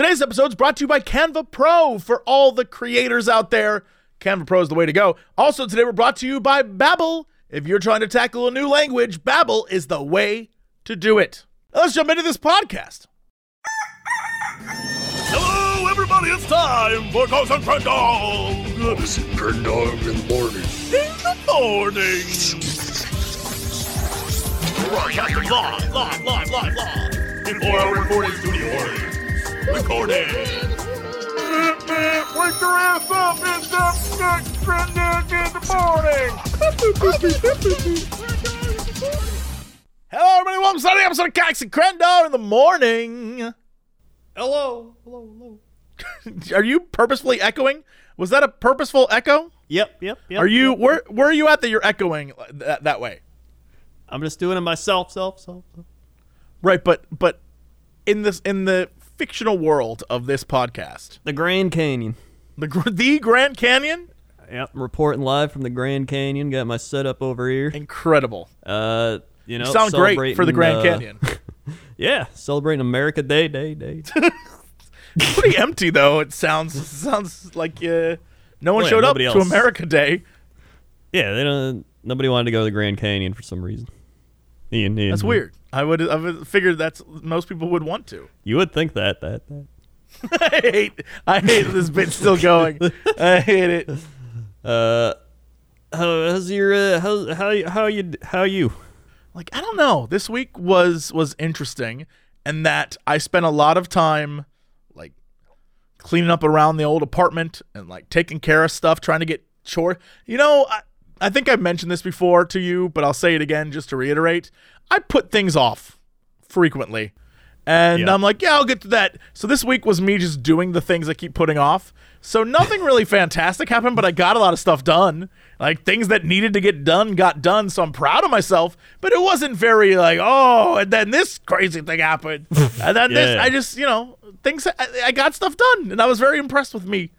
Today's episode is brought to you by Canva Pro for all the creators out there. Canva Pro is the way to go. Also, today we're brought to you by Babbel. If you're trying to tackle a new language, Babbel is the way to do it. Now let's jump into this podcast. Hello, everybody. It's time for Cox and Crendor. Ghost and Friend Dog in the morning. In the morning. Live, live, live, live, live. Before our recording studio. Recording. Wake your ass up! It's the next friend in the morning! Hello, everybody. Welcome to Sunday episode of Cox and Crendor in the morning. Hello, hello, hello. Are you purposefully echoing? Was that a purposeful echo? Yep, yep, yep. Are you yep. where where are you at that you're echoing that, that way? I'm just doing it myself, self, self. self. Right, but but in this in the fictional world of this podcast, The Grand Canyon. the the Grand Canyon, Yep, reporting live from the Grand Canyon. Got my setup over here. incredible. Uh, you know, You sound great for the Grand uh, Canyon. Yeah, celebrating America Day, Day, Day. Pretty empty though. It sounds sounds like uh, no one Well, yeah, showed up nobody to. America Day. yeah, they don't. Nobody wanted to go to the Grand Canyon for some reason. Ian, Ian, That's weird. I would I would figured that's most people would want to. You would think that that that. I hate I hate this bit's still going. I hate it. Uh, how, how's your uh, how how how you how you? like I don't know. This week was was interesting, and that I spent a lot of time like cleaning up around the old apartment and like taking care of stuff, trying to get chore. You know, I, I think I've mentioned this before to you, but I'll say it again just to reiterate. I put things off frequently. And Yeah. I'm like, yeah, I'll get to that. So this week was me just doing the things I keep putting off. So nothing really fantastic happened, but I got a lot of stuff done. Like things that needed to get done got done. So I'm proud of myself. But it wasn't very like, oh, and then this crazy thing happened. and then this, Yeah. I just, you know, things, I, I got stuff done. And I was very impressed with me.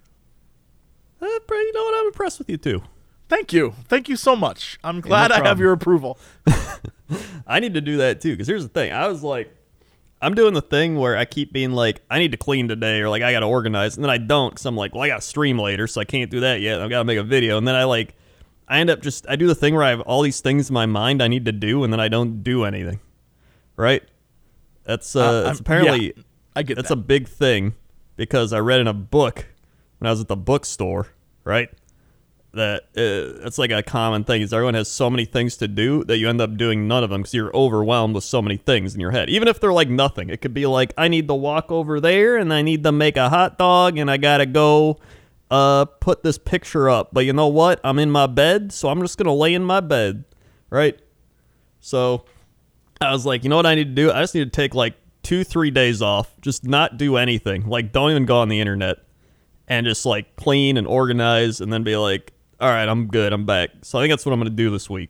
Uh, you know what? I'm impressed with you too. Thank you. Thank you so much. I'm glad I have your approval. I need to do that too. Because here's the thing. I was like, I'm doing the thing where I keep being like, I need to clean today, or like I got to organize, and then I don't because I'm like, well, I got to stream later, so I can't do that yet. I've got to make a video, and then I like, I end up just I do the thing where I have all these things in my mind I need to do, and then I don't do anything. Right? That's uh, Uh, that's apparently yeah, I get that's that. a big thing because I read in a book when I was at the bookstore, right? That uh, it's like a common thing is everyone has so many things to do that you end up doing none of them because you're overwhelmed with so many things in your head. Even if they're like nothing, it could be like I need to walk over there and I need to make a hot dog and I gotta go uh put this picture up. But you know what? I'm in my bed, so I'm just gonna lay in my bed, right? So I was like, you know what I need to do? I just need to take like two, three days off, just not do anything. Like, don't even go on the internet and just like clean and organize and then be like, all right, I'm good. I'm back. So I think that's what I'm going to do this week.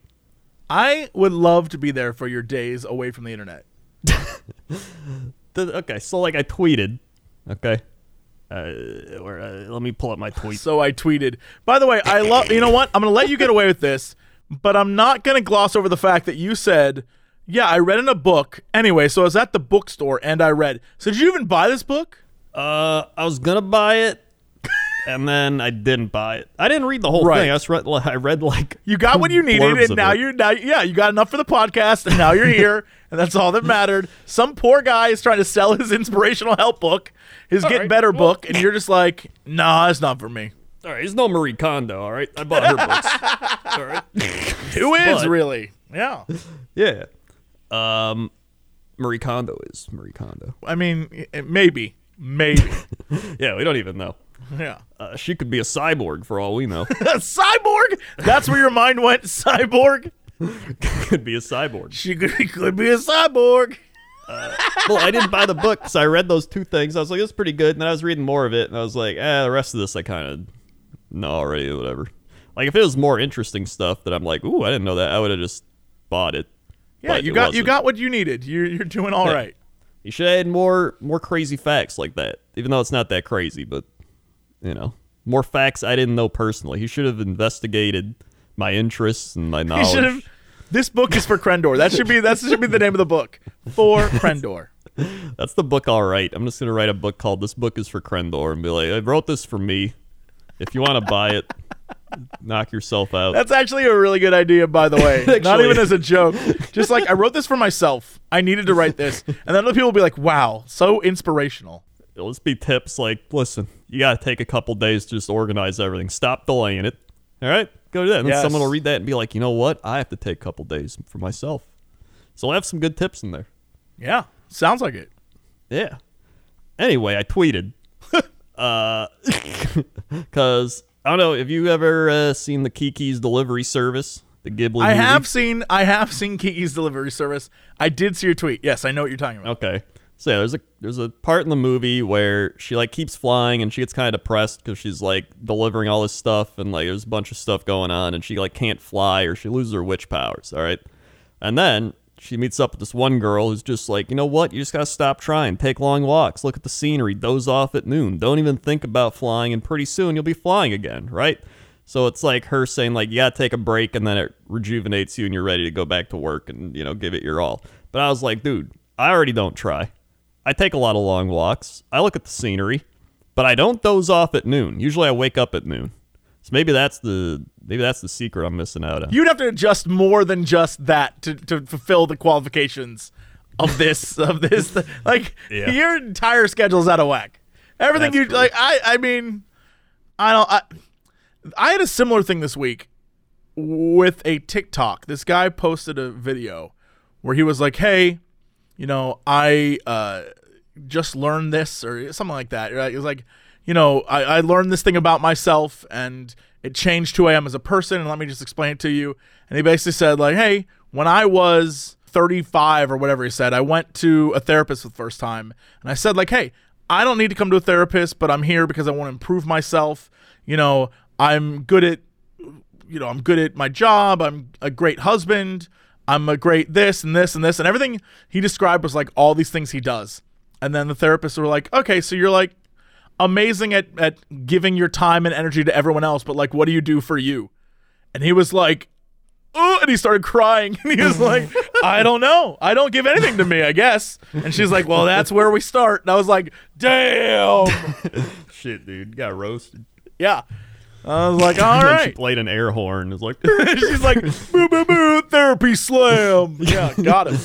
I would love to be there for your days away from the internet. The- okay. So, like, I tweeted, okay. Uh, or, uh, let me pull up my tweet. So I tweeted. By the way, I love. You know what? I'm gonna let you get away with this, but I'm not gonna gloss over the fact that you said, "Yeah, I read in a book." Anyway, so I was at the bookstore and I read. So did you even buy this book? Uh, I was going to buy it. And then I didn't buy it. I didn't read the whole Right. thing. I just read. I read like You got what you needed, and now it. you're now. Yeah, you got enough for the podcast, and now you're here, and that's all that mattered. Some poor guy is trying to sell his inspirational help book, his Get right, Better well- book, and you're just like, "Nah, it's not for me." All right, there's no Marie Kondo. All right, I bought her books. All right. Who is But- really? Yeah. Yeah. Um, Marie Kondo is Marie Kondo. I mean, maybe, maybe. Yeah, we don't even know. Yeah. Uh, she could be a cyborg for all we know. cyborg. That's where your mind went. Cyborg. could be a cyborg. She could, could be a cyborg. well, I didn't buy the book because I read those two things. I was like, it's pretty good. And then I was reading more of it, and I was like, eh, the rest of this I kind of know already, whatever. Like if it was more interesting stuff that I'm like, ooh, I didn't know that, I would have just bought it. Yeah, you got you got what you needed. You're you're doing all Yeah. right. You should add more more crazy facts like that, even though it's not that crazy. But you know, more facts I didn't know personally. He should have investigated my interests and my knowledge. should have. This book is for Crendor. That should be that should be the name of the book for Crendor. That's the book I'll. I'm just gonna write a book called "This Book Is for Crendor" and be like, I wrote this for me. If you want to buy it, knock yourself out. That's actually a really good idea, by the way. Not even as a joke. Just like I wrote this for myself. I needed to write this, and then other people will be like, "Wow, so inspirational." It'll just be tips like, listen, you gotta take a couple days to just organize everything. Stop delaying it. All right, go do that. And then Yes. someone will read that and be like, you know what? I have to take a couple days for myself. So I'll have some good tips in there. Yeah, sounds like it. Yeah. Anyway, I tweeted. uh, because I don't know. Have you ever uh, seen the Kiki's delivery service? The Ghibli. I movie? have seen I have seen Kiki's delivery service. I did see your tweet. Yes, I know what you're talking about. Okay. So yeah, there's a there's a part in the movie where she like keeps flying and she gets kind of depressed because she's like delivering all this stuff and like there's a bunch of stuff going on and she like can't fly or she loses her witch powers. All right, and then she meets up with this one girl who's just like, you know what? You just gotta stop trying. Take long walks. Look at the scenery. Doze off at noon. Don't even think about flying, and pretty soon you'll be flying again. Right. So it's like her saying like you gotta take a break and then it rejuvenates you and you're ready to go back to work and you know give it your all. But I was like, dude, I already don't try. I take a lot of long walks. I look at the scenery, but I don't doze off at noon. Usually I wake up at noon. So maybe that's the maybe that's the secret I'm missing out on. You'd have to adjust more than just that to, to fulfill the qualifications of this of this. Like Yeah. your entire schedule's out of whack. Everything That's you true. like. I I mean, I don't. I, I had a similar thing this week with a TikTok. This guy posted a video where he was like, "Hey, you know, I uh, just learned this or something like that. Right? It was like, you know, I, I learned this thing about myself and it changed who I am as a person. And let me just explain it to you. And he basically said, like, hey, when I was 35 or whatever he said, I went to a therapist for the first time. And I said, like, hey, I don't need to come to a therapist, but I'm here because I want to improve myself. You know, I'm good at you know, I'm good at my job. I'm a great husband. I'm a great this and this and this and everything he described was like all these things he does. And then the therapists were like, okay, so you're like amazing at, at giving your time and energy to everyone else, but like, what do you do for you? And he was like, oh, and he started crying. And he was like, I don't know. I don't give anything to me, I guess. And she's like, well, that's where we start. And I was like, damn. Shit, dude, got roasted. Yeah. I was like, all then she played an air horn. It's like She's like, boo, boo, boo, therapy slam. Yeah, got him.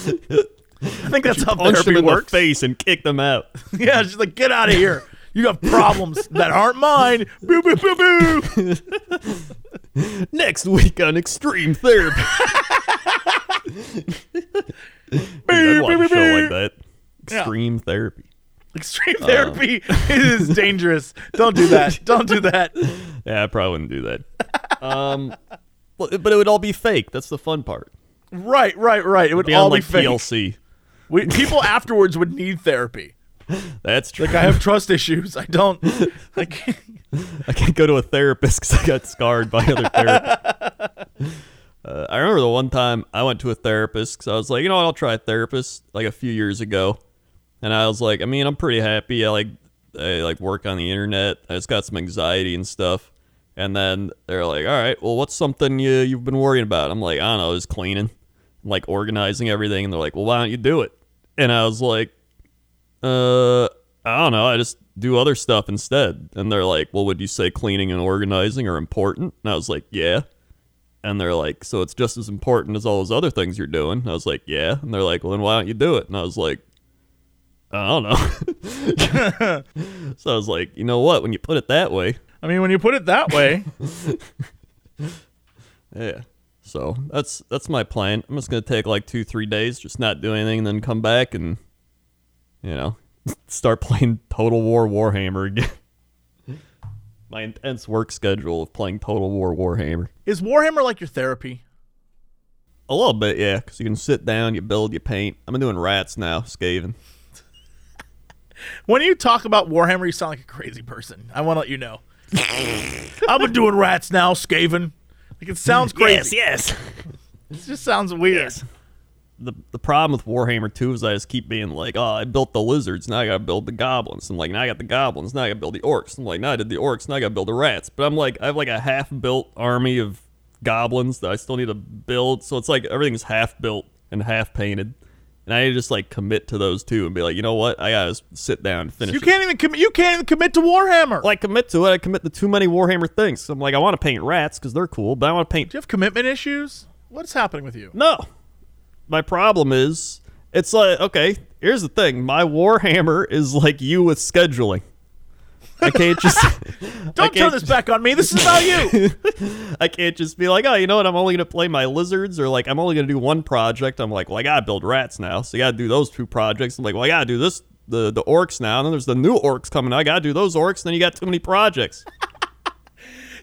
I think that's how punched him therapy in works. the face and kick them out. Yeah, she's like, get out of here. You have problems that aren't mine. Boo, boo, boo, boo. Next week on Extreme Therapy. Dude, I'd watch a show like that. Yeah. Extreme Therapy. Extreme therapy is dangerous. Don't do that. Don't do that. Yeah, I probably wouldn't do that. Um, but but it would all be fake. That's the fun part. Right, right, right. It would Be all on like be fake. TLC. We, people afterwards would need therapy. That's true. Like, I have trust issues. I don't. I can't. I can't go to a therapist because I got scarred by other therapists. Uh, I remember the one time I went to a therapist because I was like, you know what, I'll try a therapist like a few years ago, and I was like, I mean, I'm pretty happy. I like I like work on the internet. I just got some anxiety and stuff. And then they're like, all right, well, what's something you you've been worrying about? I'm like, I don't know, just cleaning, like organizing everything. And they're like, well, why don't you do it? And I was like, uh, I don't know. I just do other stuff instead. And they're like, well, would you say cleaning and organizing are important? And I was like, yeah. And they're like, so it's just as important as all those other things you're doing. And I was like, yeah. And they're like, well, then why don't you do it? And I was like, I don't know. so I was like, you know what? When you put it that way, I mean, when you put it that way, yeah. So that's that's my plan. I'm just gonna take like two, three days, just not do anything, and then come back and, you know, start playing Total War Warhammer again. my intense work schedule of playing Total War Warhammer. is Warhammer like your therapy? A little bit, yeah, because you can sit down, you build, you paint. I'm doing rats now, Skaven. When you talk about Warhammer, you sound like a crazy person. I want to let you know. I've been doing rats now, Skaven. Like it sounds crazy. yes. It just sounds weird. the the problem with Warhammer 2 is I just keep being like, oh, I built the lizards, now I gotta build the goblins. I'm like, now I got the goblins, now I gotta build the orcs. I'm like, now I did the orcs, now I gotta build the rats. But I'm like, I have like a half built army of goblins that I still need to build. So it's like everything's half built and half painted. And I just like commit to those two and be like, you know what, I gotta sit down and finish. You it. can't even commit. You can't even commit to Warhammer. Like commit to it. I commit to too many Warhammer things. I'm like, I want to paint rats because they're cool, but I want to paint Do you have commitment issues? What's happening with you? No. My problem is it's like okay, here's the thing. My Warhammer is like you with scheduling. I can't just Don't turn this back on me. This is about you. I can't just be like, oh, you know what? I'm only gonna play my lizards, or like I'm only gonna do one project. I'm like, well, I gotta build rats now, so you gotta do those two projects. I'm like, well, I gotta do this, the the orcs now, and then there's the new orcs coming. out. I gotta do those orcs. And then you got too many projects.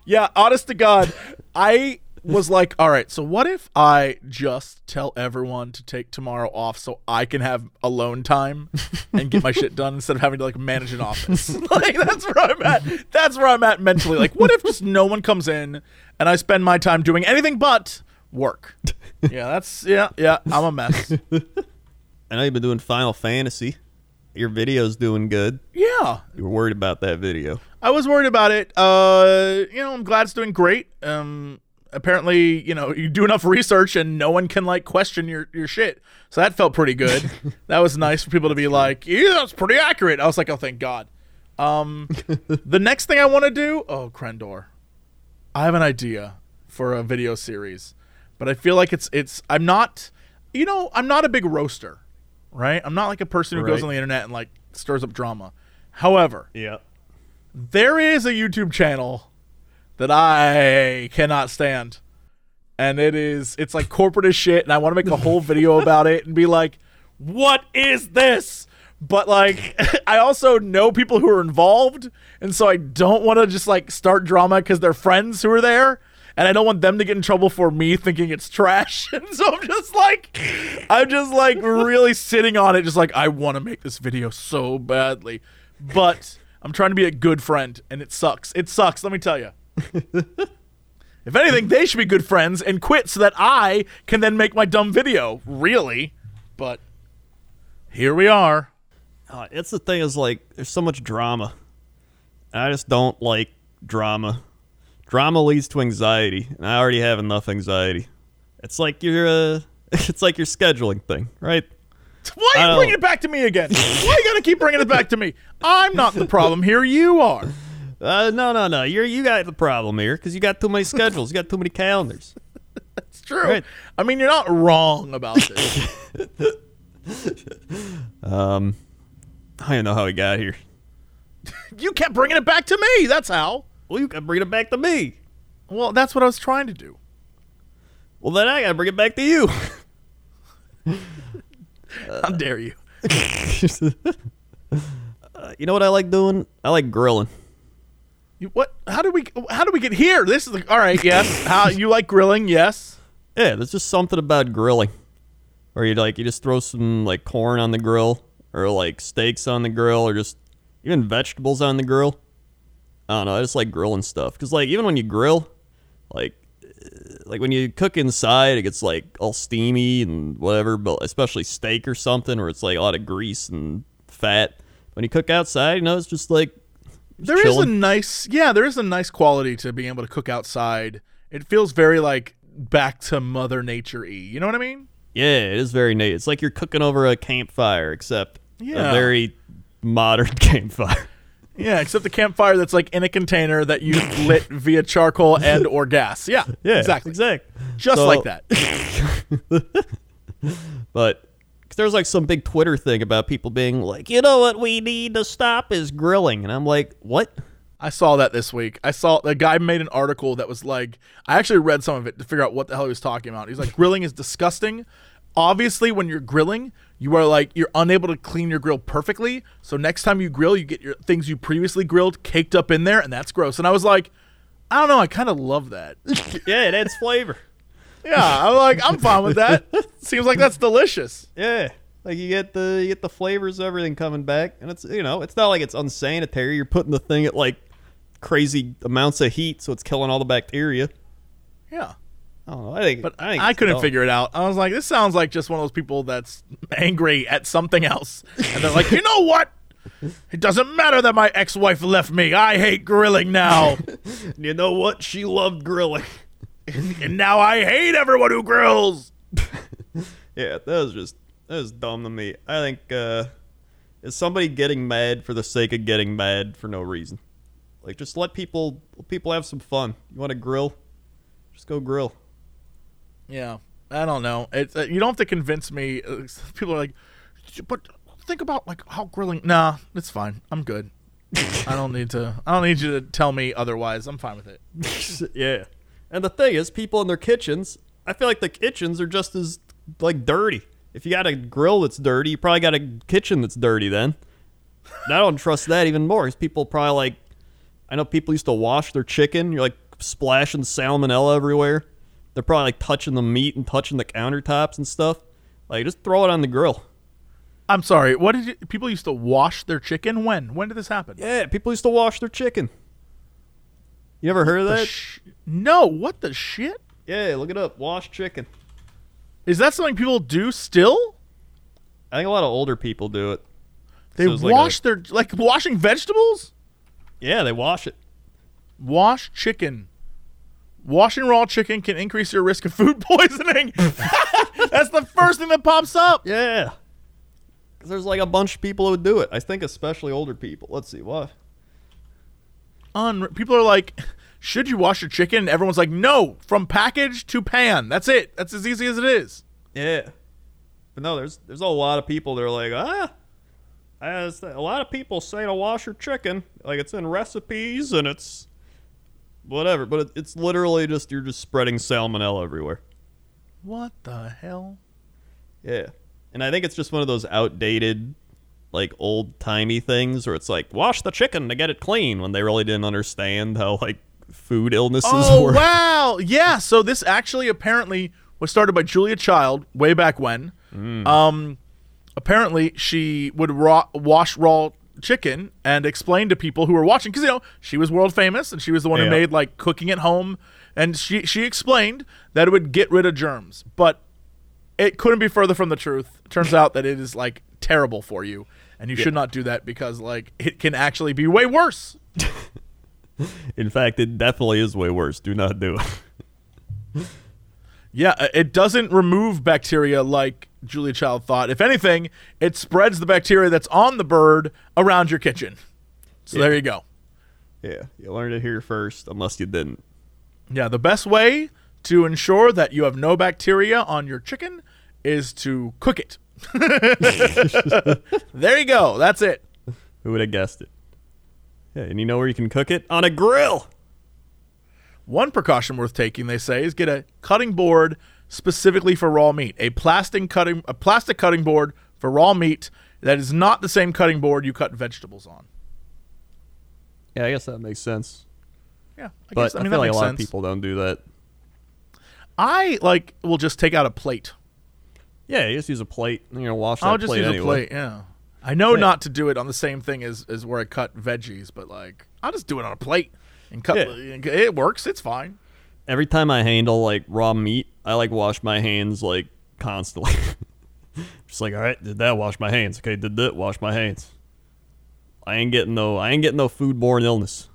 Yeah, honest to God, I was like, all right, so what if I just tell everyone to take tomorrow off so I can have alone time and get my shit done instead of having to like manage an office? like that's where I'm at. That's where I'm at mentally. Like, what if just no one comes in and I spend my time doing anything but work? Yeah, that's yeah, yeah. I'm a mess. I know you've been doing Final Fantasy. Your video's doing good. Yeah, You were worried about that video. I was worried about it. Uh, you know, I'm glad it's doing great. Um, apparently, you know, you do enough research and no one can like question your your shit. So that felt pretty good. that was nice for people to be like, "Yeah, that's pretty accurate." I was like, "Oh, thank God." Um, the next thing I want to do, oh, Crendor, I have an idea for a video series, but I feel like it's it's I'm not, you know, I'm not a big roaster, right? I'm not like a person who goes on the internet and like stirs up drama. However, Yeah. there is a YouTube channel that I cannot stand. And it is it's like corporate as shit and I want to make a whole video about it and be like, "What is this?" But like I also know people who are involved and so I don't want to just like start drama cuz they're friends who are there. And I don't want them to get in trouble for me thinking it's trash. And so I'm just like I'm just like really sitting on it just like I want to make this video so badly. But I'm trying to be a good friend, and it sucks. It sucks, let me tell you. if anything, they should be good friends and quit so that I can then make my dumb video. Really? But here we are. Uh, it's the thing is like there's so much drama. And I just don't like drama. Drama leads to anxiety, and I already have enough anxiety. It's like your uh, it's like your scheduling thing, right? Why are you bringing it back to me again? Why are you gotta keep bringing it back to me? I'm not the problem here. You are. Uh, no, no, no. You're you got the problem here because you got too many schedules. You got too many calendars. That's true. Right. I mean, you're not wrong about this. Um, I don't know how we got here. you kept bringing it back to me. That's how. Well, you can bring it back to me. Well, that's what I was trying to do. Well, then I gotta bring it back to you. How dare you? Uh, you know what I like doing? I like grilling. What? How do we? How do we get here? This is the, all right. Yes. How you like grilling? Yes. Yeah, there's just something about grilling. Or you like you just throw some like corn on the grill or like steaks on the grill or just even vegetables on the grill. I don't know, I just like grilling stuff cuz like even when you grill like like when you cook inside it gets like all steamy and whatever, but especially steak or something where it's like a lot of grease and fat. When you cook outside, you know, it's just like There is a nice, yeah, there is a nice quality to being able to cook outside. It feels very like back to Mother Nature y. You know what I mean? Yeah, it is very neat. It's like you're cooking over a campfire, except Yeah. a very modern campfire. Yeah, except the campfire that's like in a container that you lit via charcoal and or gas. Yeah, Yeah, exactly. exactly. Just So- like that. But there's like some big Twitter thing about people being like, you know what we need to stop is grilling, and I'm like, what? I saw that this week. I saw the guy made an article that was like, I actually read some of it to figure out what the hell he was talking about. He's like, grilling is disgusting. Obviously, when you're grilling, you are like, you're unable to clean your grill perfectly. So next time you grill, you get your things you previously grilled caked up in there, and that's gross. And I was like, I don't know. I kind of love that. Yeah, it adds flavor. Yeah, I'm like, I'm fine with that. Seems like that's delicious. Yeah. Like you get the you get the flavors of everything coming back, and it's you know it's not like it's unsanitary. You're putting the thing at like crazy amounts of heat, so it's killing all the bacteria. Yeah. I don't know. I think, But I, think I, couldn't dumb. figure it out. I was like, this sounds like just one of those people that's angry at something else. And they're like, you know what? It doesn't matter that my ex wife left me. I hate grilling now. You know what? She loved grilling. And now I hate everyone who grills. Yeah, that was just. that was dumb to me. I think uh, is somebody getting mad for the sake of getting mad for no reason. Like just let people people have some fun. You want to grill? Just go grill. Yeah, I don't know. It's uh, you don't have to convince me. Uh, people are like, but think about like how grilling. Nah, it's fine. I'm good. I don't need to. I don't need you to tell me otherwise. I'm fine with it. yeah. And the thing is, people in their kitchens, I feel like the kitchens are just as like dirty. If you got a grill that's dirty, you probably got a kitchen that's dirty then. And I don't trust that even more because people probably like, I know people used to wash their chicken. You're like splashing salmonella everywhere. They're probably like touching the meat and touching the countertops and stuff. Like, just throw it on the grill. I'm sorry. What did you, people used to wash their chicken? When? When did this happen? Yeah, people used to wash their chicken. You ever heard of that? sh- no. What the shit? yeah, look it up. Wash chicken. Is that something people do still? I think a lot of older people do it. They So it's like a- wash their like washing vegetables. Yeah, they wash it. Wash chicken. Washing raw chicken can increase your risk of food poisoning. That's the first thing that pops up. Yeah. Because there's like a bunch of people who do it. I think especially older people. Let's see what. Un- people are like, should you wash your chicken? And everyone's like, no, from package to pan. That's it. That's as easy as it is. Yeah. But no, there's there's a lot of people that are like ah. As a lot of people say to wash your chicken, like it's in recipes and it's whatever, but it, it's literally just you're just spreading salmonella everywhere. What the hell? Yeah. And I think it's just one of those outdated, like old timey things where it's like, wash the chicken to get it clean when they really didn't understand how, like, food illnesses Oh work. wow, yeah. So this actually apparently was started by Julia Child way back when. Um, apparently she would raw, wash raw chicken and explain to people who were watching because you know she was world famous and she was the one who made like cooking at home, and she she explained that it would get rid of germs, but it couldn't be further from the truth. Turns out that it is like terrible for you, and you should not do that because like it can actually be way worse. In fact, it definitely is way worse. Do not do it. Yeah, uh, it doesn't remove bacteria like Julia Child thought. If anything, it spreads the bacteria that's on the bird around your kitchen. So there you go. Yeah, you learned it here first, unless you didn't. Yeah, the best way to ensure that you have no bacteria on your chicken is to cook it. there you go. That's it. Who would have guessed it? Yeah, and you know where you can cook it? On a grill. One precaution worth taking, they say, is get a cutting board specifically for raw meat. A plastic cutting a plastic cutting board for raw meat that is not the same cutting board you cut vegetables on. Yeah, I guess that makes sense. Yeah, I But guess I I, mean feel that like a lot sense. of people don't do that. I like will just take out a plate. Yeah, you just use a plate. You're gonna wash that I'll just plate use anyway. a plate. Yeah, I know Yeah. not to do it on the same thing as as where I cut veggies, but like I'll just do it on a plate and cut. Yeah. It works. It's fine. Every time I handle like raw meat, I like wash my hands like constantly. just like, all right, did that? Wash my hands. Okay, did that? Wash my hands. I ain't getting no. I ain't getting no foodborne illness.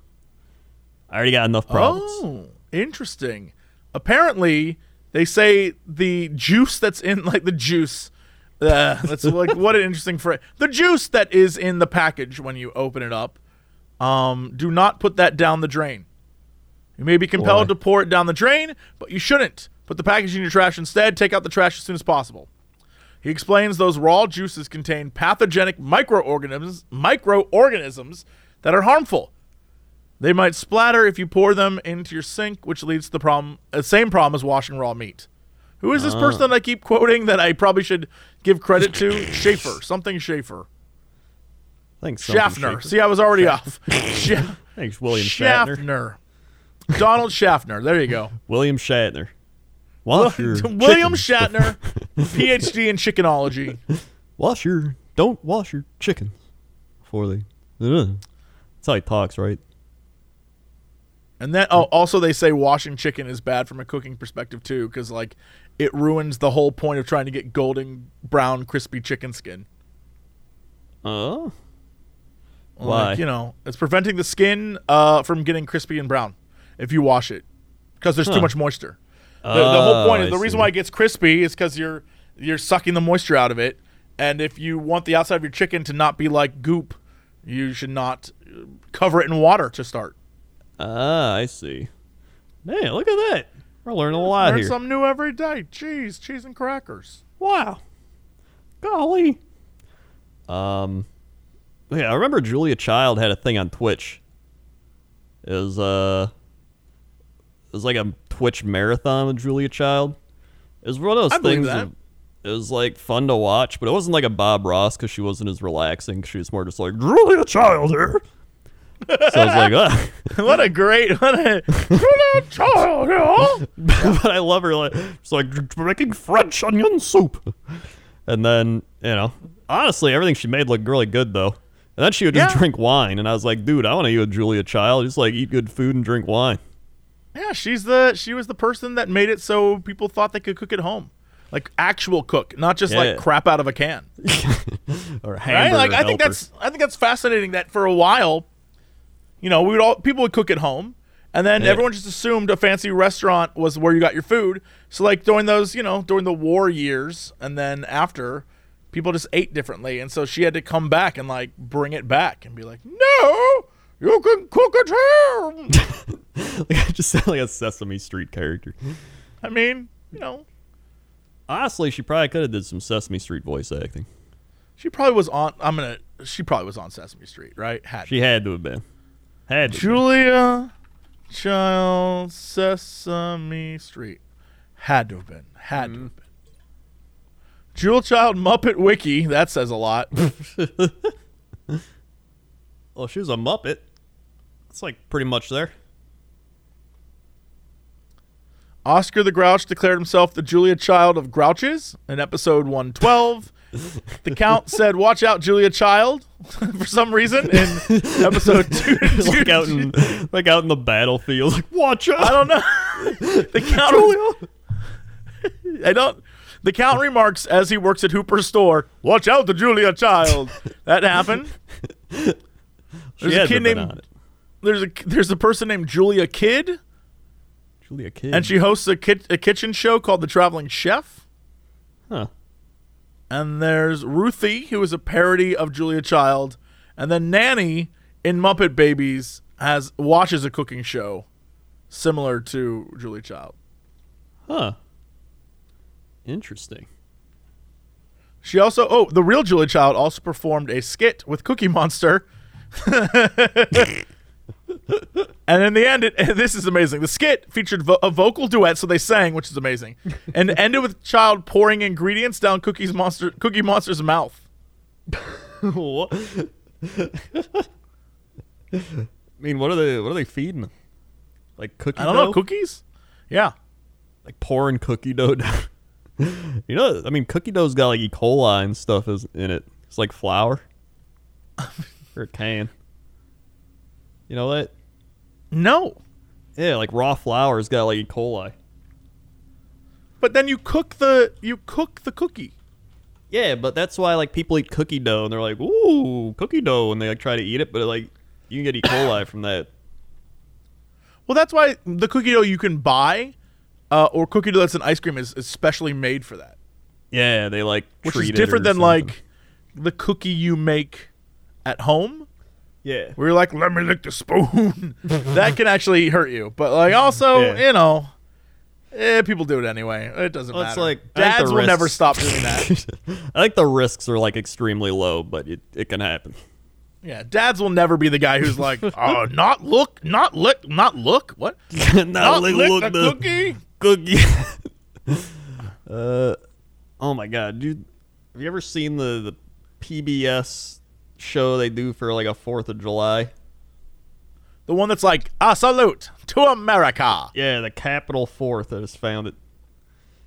I already got enough problems. Oh, interesting. Apparently, they say the juice that's in like the juice. Uh, that's like what an interesting phrase. The juice that is in the package when you open it up. Um, do not put that down the drain. You may be compelled Why? to pour it down the drain, but you shouldn't. Put the package in your trash instead. Take out the trash as soon as possible. He explains those raw juices contain pathogenic microorganisms, microorganisms that are harmful. They might splatter if you pour them into your sink, which leads to the problem, uh, same problem as washing raw meat. Who is this Ah. person that I keep quoting that I probably should give credit to? Schaefer, something Schaefer. Thanks, Schaffner. shaker. See, I was already off. Scha- Thanks, William Shatner. Schaffner. Donald Schaffner. There you go. William Shatner. Wash your William chickens Shatner, PhD in chickenology. Wash your. Don't wash your chickens before they. That's how he talks, right? And then, oh, also they say washing chicken is bad from a cooking perspective too, because like it ruins the whole point of trying to get golden brown crispy chicken skin. Oh. Like, Why? you know, it's preventing the skin uh, from getting crispy and brown if you wash it because there's too much moisture. The, the whole Oh, point is I the reason why it gets crispy is because you're you're sucking the moisture out of it, And if you want the outside of your chicken to not be like goop, you should not cover it in water to start. Ah, I see. Man, look at that. We're learning a lot Learn here. something new every day. Cheese, cheese and crackers. Wow. Golly. Um Yeah, I remember Julia Child had a thing on Twitch. It was uh it was like a Twitch marathon with Julia Child. It was one of those I things that. of- it was like fun to watch, but it wasn't like a Bob Ross because she wasn't as relaxing. She was more just like Julia Child here. So I was like, ah. what a great, what a little child, huh? but I love her like it's like making French onion soup. And then, you know, honestly, everything she made looked really good though. And then she would just Yeah. drink wine, and I was like, dude, I want to eat with Julia Child. Just like eat good food and drink wine. Yeah, she's the she was the person that made it so people thought they could cook at home, like actual cook, not just Yeah. like crap out of a can. Or Right? Like I think helper. that's I think that's fascinating. That for a while, you know, we would all people would cook at home, and then Yeah. everyone just assumed a fancy restaurant was where you got your food. So like during those, you know, during the war years, and then after, people just ate differently, and so she had to come back and like bring it back and be like, no, you can cook at home. like, I just sound like a Sesame Street character. I mean, you know, Honestly, she probably could have did some Sesame Street voice acting. she probably was on. I'm gonna. She probably was on Sesame Street, right? Had She had to have been. Had to. have been. Julia Child Sesame Street. Had to have been. Had to mm-hmm. have been. Jewel Child Muppet Wiki. That says a lot. Well, oh, she was a Muppet. It's like pretty much there. Oscar the Grouch declared himself the Julia Child of Grouches in episode 112. The Count said, Watch out, Julia Child, for some reason in episode 2. like out in like out in the battlefield. Like, watch out. I don't know. the Count. I don't. The Count remarks as he works at Hooper's store, "Watch out, the Julia child." That happened. There's had a kid named. There's a there's a person named Julia Kidd, Julia Kidd. and she hosts a, kit, a kitchen show called The Traveling Chef. Huh. And there's Ruthie, who is a parody of Julia Child, and then Nanny in Muppet Babies has watches a cooking show similar to Julia Child. Huh. Interesting. She also, oh, the real Julia Child also performed a skit with Cookie Monster. and in the end, it, this is amazing. The skit featured vo- a vocal duet, so they sang, which is amazing, and ended with Child pouring ingredients down Cookie's Monster, Cookie Monster's mouth. what? I mean, what are they? What are they feeding them? Like cookie I don't dough? know, cookies. Yeah, like pouring cookie dough down. you know, I mean, cookie dough's got like E. coli and stuff is in it. It's like flour or a can. You know that? No, Yeah, like raw flour's got like E. coli. but then you cook the you cook the cookie. Yeah, but that's why like people eat cookie dough and they're like, "Ooh, cookie dough," and they like try to eat it, but like you can get E. coli from that. Well, that's why the cookie dough you can buy, uh, or cookie dough that's an ice cream is, is specially made for that. Yeah, they like which is different than something. like the cookie you make at home yeah. where you're like let me lick the spoon that can actually hurt you but like also Yeah. you know eh, people do it anyway it doesn't Well, it's matter like- dads the will never stop doing that I think the risks are like extremely low, but it, it can happen. yeah dads will never be the guy who's like oh not look not lick not look what not not lick- lick look the the cookie cookie. uh, oh my god, dude! Have you ever seen the the PBS show they do for like a Fourth of July? the one that's like a salute to america Yeah, the Capitol Fourth. that is just found it.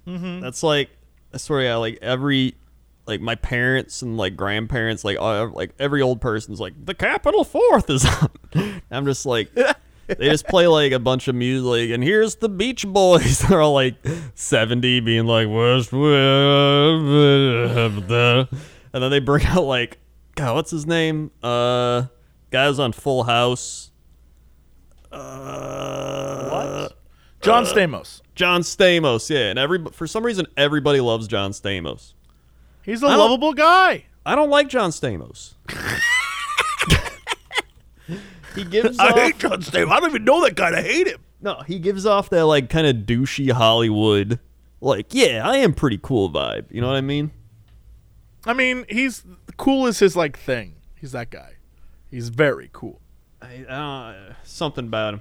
Mm-hmm. That's like I swear, yeah, like every like my parents and like grandparents, like uh, like every old person's like the Capitol Fourth is on. I'm just like. They just play like a bunch of music, and here's the Beach Boys. They're all like 70, being like West, and then they bring out like, God, what's his name? Uh, guys on Full House. Uh, john stamos John Stamos, yeah, and every for some reason everybody loves John Stamos. He's a I lovable guy. I don't like John Stamos. he gives I off, hate John Stamos. I don't even know that guy. I hate him. no, he gives off that like kind of douchey Hollywood, like yeah, I am pretty cool vibe. You know what I mean? I mean, he's cool is his like thing. He's that guy. He's very cool. I, uh, something about him.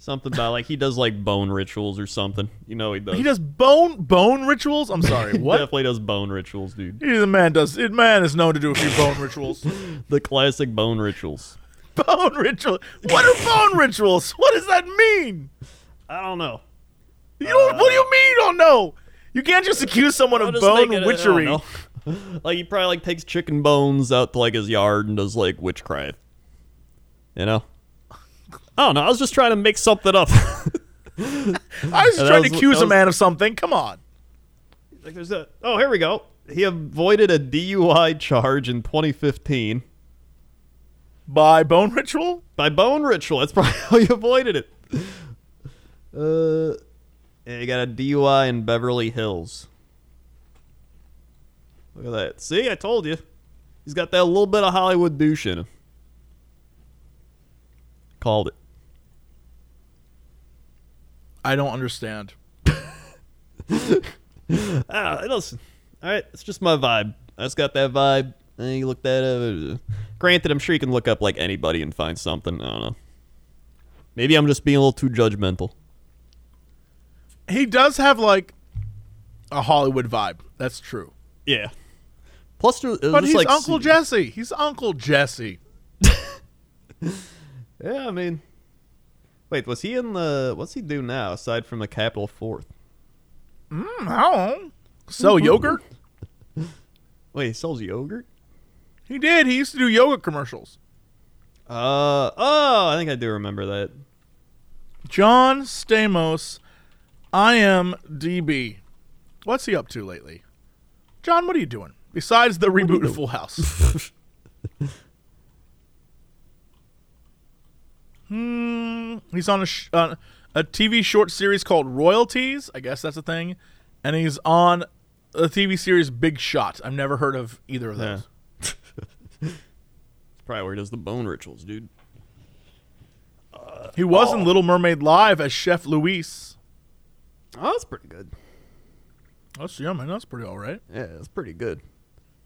Something about like he does like bone rituals or something. You know he does. He does bone bone rituals. I'm sorry. He What? definitely does bone rituals, dude. He, the man does. The man is known to do a few bone rituals. The classic bone rituals. bone ritual. What are bone rituals? What does that mean? I don't know. You don't. what do you mean you don't know? You can't just accuse someone I'll of just bone make it a- I don't witchery. know. like he probably like takes chicken bones out to like his yard and does like witchcraft. You know? I don't know. I was just trying to make something up. I was just And trying to was- accuse that a was- man of something. Come on. like there's a Oh, here we go. He avoided a DUI charge in 2015 By bone ritual? by bone ritual. That's probably how he avoided it. Uh, he got a DUI in Beverly Hills. Look at that. See, I told you. He's got that little bit of Hollywood douche in him. Called it. I don't understand. Ah, listen. All right, it's just my vibe. I just got that vibe. And you look that up. Granted, I'm sure you can look up like anybody and find something. I don't know. Maybe I'm just being a little too judgmental. He does have like a Hollywood vibe. That's true. Yeah. Plus, there- it was But he's like Uncle see- Jesse. He's Uncle Jesse. Yeah, I mean, wait, was he in the? What's he do now aside from the Capitol Fourth? Mm, I don't know. Sell yogurt? Wait, he sells yogurt. He did. He used to do yogurt commercials. Uh oh, I think I do remember that. John Stamos, IMDb. What's he up to lately? John, what are you doing? Besides the reboot of Full House. hmm. He's on a, sh- uh, a TV short series called Royalties. I guess that's a thing. And he's on a TV series Big Shot. I've never heard of either of those. Probably where he does the bone rituals, dude. He was in Little Mermaid Live as Chef Louis. Oh, that's pretty good. That's yeah, man. That's pretty all right. Yeah, that's pretty good.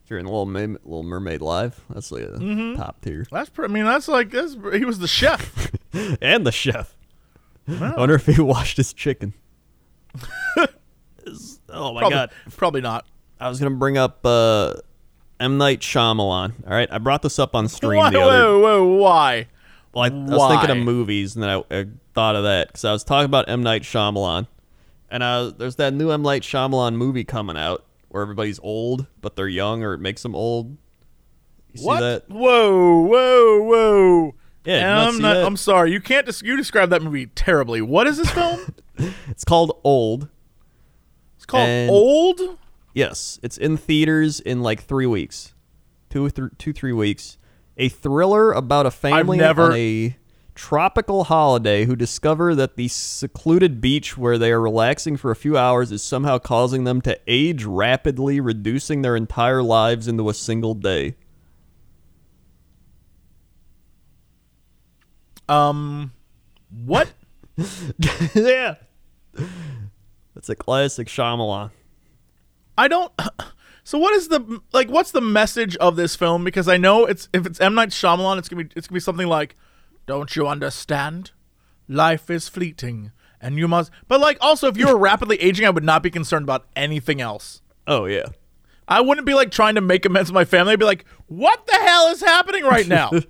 If you're in Little, Mermaid, Little Mermaid Live, that's like a top tier. That's pretty. I mean, that's like that's, he was the chef. and the chef. I wonder if he washed his chicken. Oh my Probably, god. probably not. I was gonna bring up uh, M Night Shyamalan. All right, I brought this up on stream Whoa, the other. whoa, whoa, why? Well, I, I was thinking of movies, and then I, I thought of that because I was talking about M Night Shyamalan, and I, there's that new M Night Shyamalan movie coming out where everybody's old but they're young, or it makes them old. You what? see that? Whoa, whoa, whoa. Yeah, not I'm not. that? I'm sorry. You can't. You describe that movie terribly. What is this film? It's called Old. It's called And- Old. Yes, it's in theaters in like three weeks, two, th- two, three weeks. A thriller about a family never- on a tropical holiday who discover that the secluded beach where they are relaxing for a few hours is somehow causing them to age rapidly, reducing their entire lives into a single day. Um, what? yeah, that's a classic Shyamalan. I don't. So what is the like? What's the message of this film? Because I know it's if it's M Night Shyamalan, it's gonna be it's gonna be something like, "Don't you understand? Life is fleeting, and you must." But like, also, if you were rapidly aging, I would not be concerned about anything else. Oh yeah, I wouldn't be like trying to make amends with my family. I'd be like, "What the hell is happening right now?"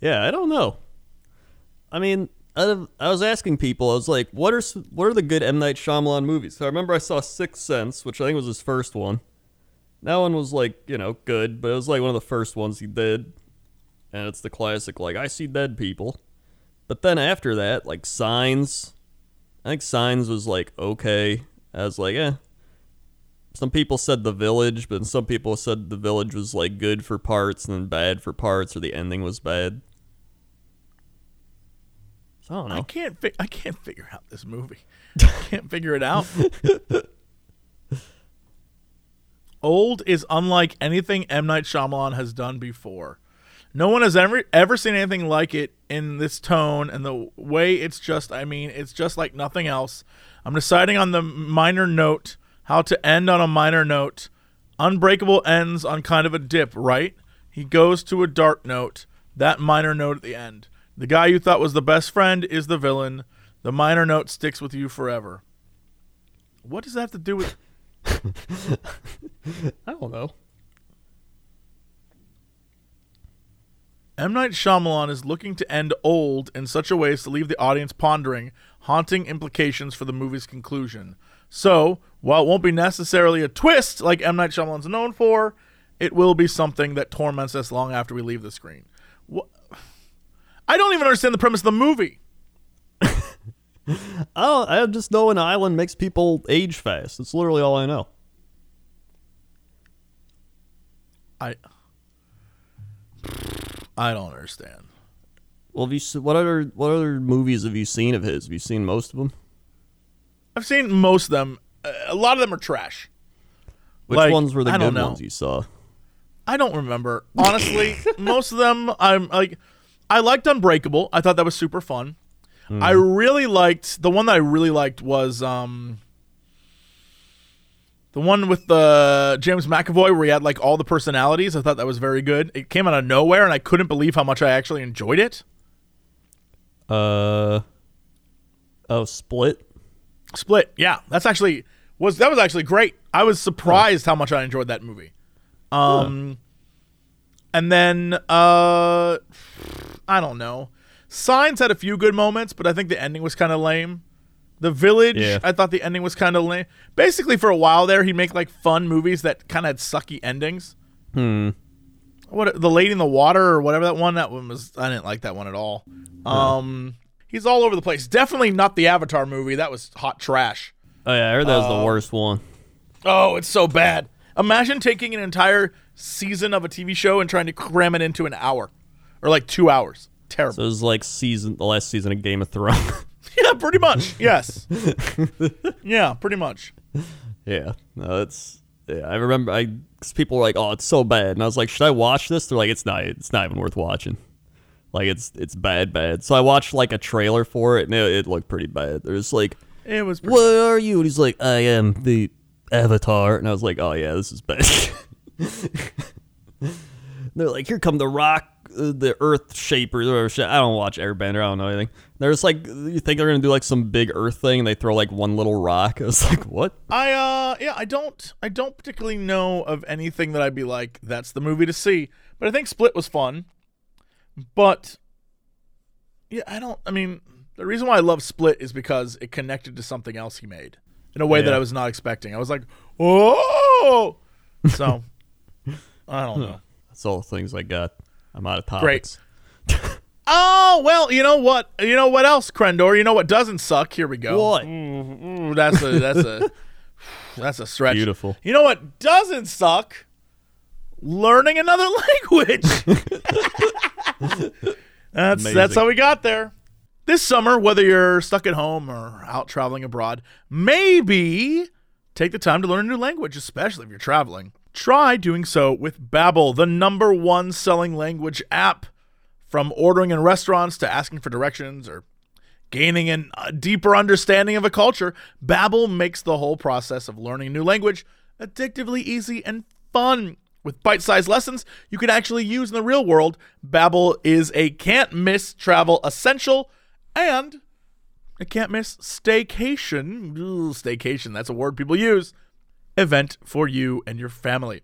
Yeah, I don't know. I mean, I was asking people. I was like, "What are what are the good M Night Shyamalan movies?" So I remember I saw Sixth Sense, which I think was his first one. That one was like you know good, but it was like one of the first ones he did, and it's the classic like I see dead people. But then after that, like Signs, I think Signs was like okay. I was like, eh. Some people said The Village, but some people said The Village was like good for parts and then bad for parts, or the ending was bad. So I don't know. I can't. Fi- I can't figure out this movie. I can't figure it out. Old is unlike anything M Night Shyamalan has done before. No one has ever ever seen anything like it in this tone and the way it's just. I mean, it's just like nothing else. I'm deciding on the minor note, how to end on a minor note. Unbreakable ends on kind of a dip, right? He goes to a dark note. That minor note at the end. The guy you thought was the best friend is the villain. The minor note sticks with you forever. What does that have to do with? I don't know. M. Night Shyamalan is looking to end old in such a way as to leave the audience pondering haunting implications for the movie's conclusion. So, while it won't be necessarily a twist like M. Night Shyamalan's known for, it will be something that torments us long after we leave the screen. Wha I don't even understand the premise of the movie. Oh, I just know an island makes people age fast. That's literally all I know. I I don't understand. Well, have you what other what other movies have you seen of his? Have you seen most of them? I've seen most of them. A lot of them are trash. Which Like, ones were the good know. ones you saw? I don't remember. Honestly, most of them I'm like I liked Unbreakable. I thought that was super fun. I really liked the one that I really liked was um the one with the James McAvoy where he had like all the personalities. I thought that was very good. It came out of nowhere and I couldn't believe how much I actually enjoyed it. Uh oh, Split. Split. Yeah, that's actually was that was actually great. I was surprised how much I enjoyed that movie. Um and then uh I don't know. Signs had a few good moments, but I think the ending was kind of lame. The Village, Yeah. I thought the ending was kind of lame. Basically, for a while there, he'd make like fun movies that kind of had sucky endings. Hmm. What the Lady in the Water or whatever that one that one was. I didn't like that one at all. Um, he's all over the place. Definitely not the Avatar movie. That was hot trash. Oh yeah, I heard that was Uh, the worst one. Oh, it's so bad. Imagine taking an entire season of a TV show and trying to cram it into an hour or like two hours. Terrible. So it was like season the last season of Game of Thrones. yeah, pretty much. Yes. yeah, pretty much. yeah. No, it's yeah, I remember I cause people were like, "Oh, it's so bad." And I was like, "Should I watch this?" They're like, "It's not it's not even worth watching." Like it's it's bad bad. So I watched like a trailer for it and it, it looked pretty bad. There's like It was what are you? And he's like, I am the Avatar. And I was like, oh, yeah, this is bad. They're like, here come the rock, the earth shapers or shit. I don't watch Airbender. I don't know anything. There's like, you think they're going to do like some big earth thing and they throw like one little rock. I was like, what? I uh yeah, I don't I don't particularly know of anything that I'd be like that's the movie to see. But I think Split was fun. But yeah, I don't I mean, the reason why I love Split is because it connected to something else he made in a way that I was not expecting. I was like, "Oh!" So I don't know. That's all the things I got. I'm out of topics. Great. Oh, well, you know what? You know what else, Crendor? You know what doesn't suck? Here we go. What? Ooh, that's a that's a that's a stretch. Beautiful. You know what doesn't suck? Learning another language. that's that's how we got there. This summer, whether you're stuck at home or out traveling abroad, maybe take the time to learn a new language, especially if you're traveling. Try doing so with Babbel, the number one selling language app. From ordering in restaurants to asking for directions or gaining an- a deeper understanding of a culture, Babbel makes the whole process of learning a new language addictively easy and fun. With bite-sized lessons you can actually use in the real world, Babbel is a can't-miss travel essential and a can't-miss staycation. Ooh, staycation, that's a word people use. Event for you and your family.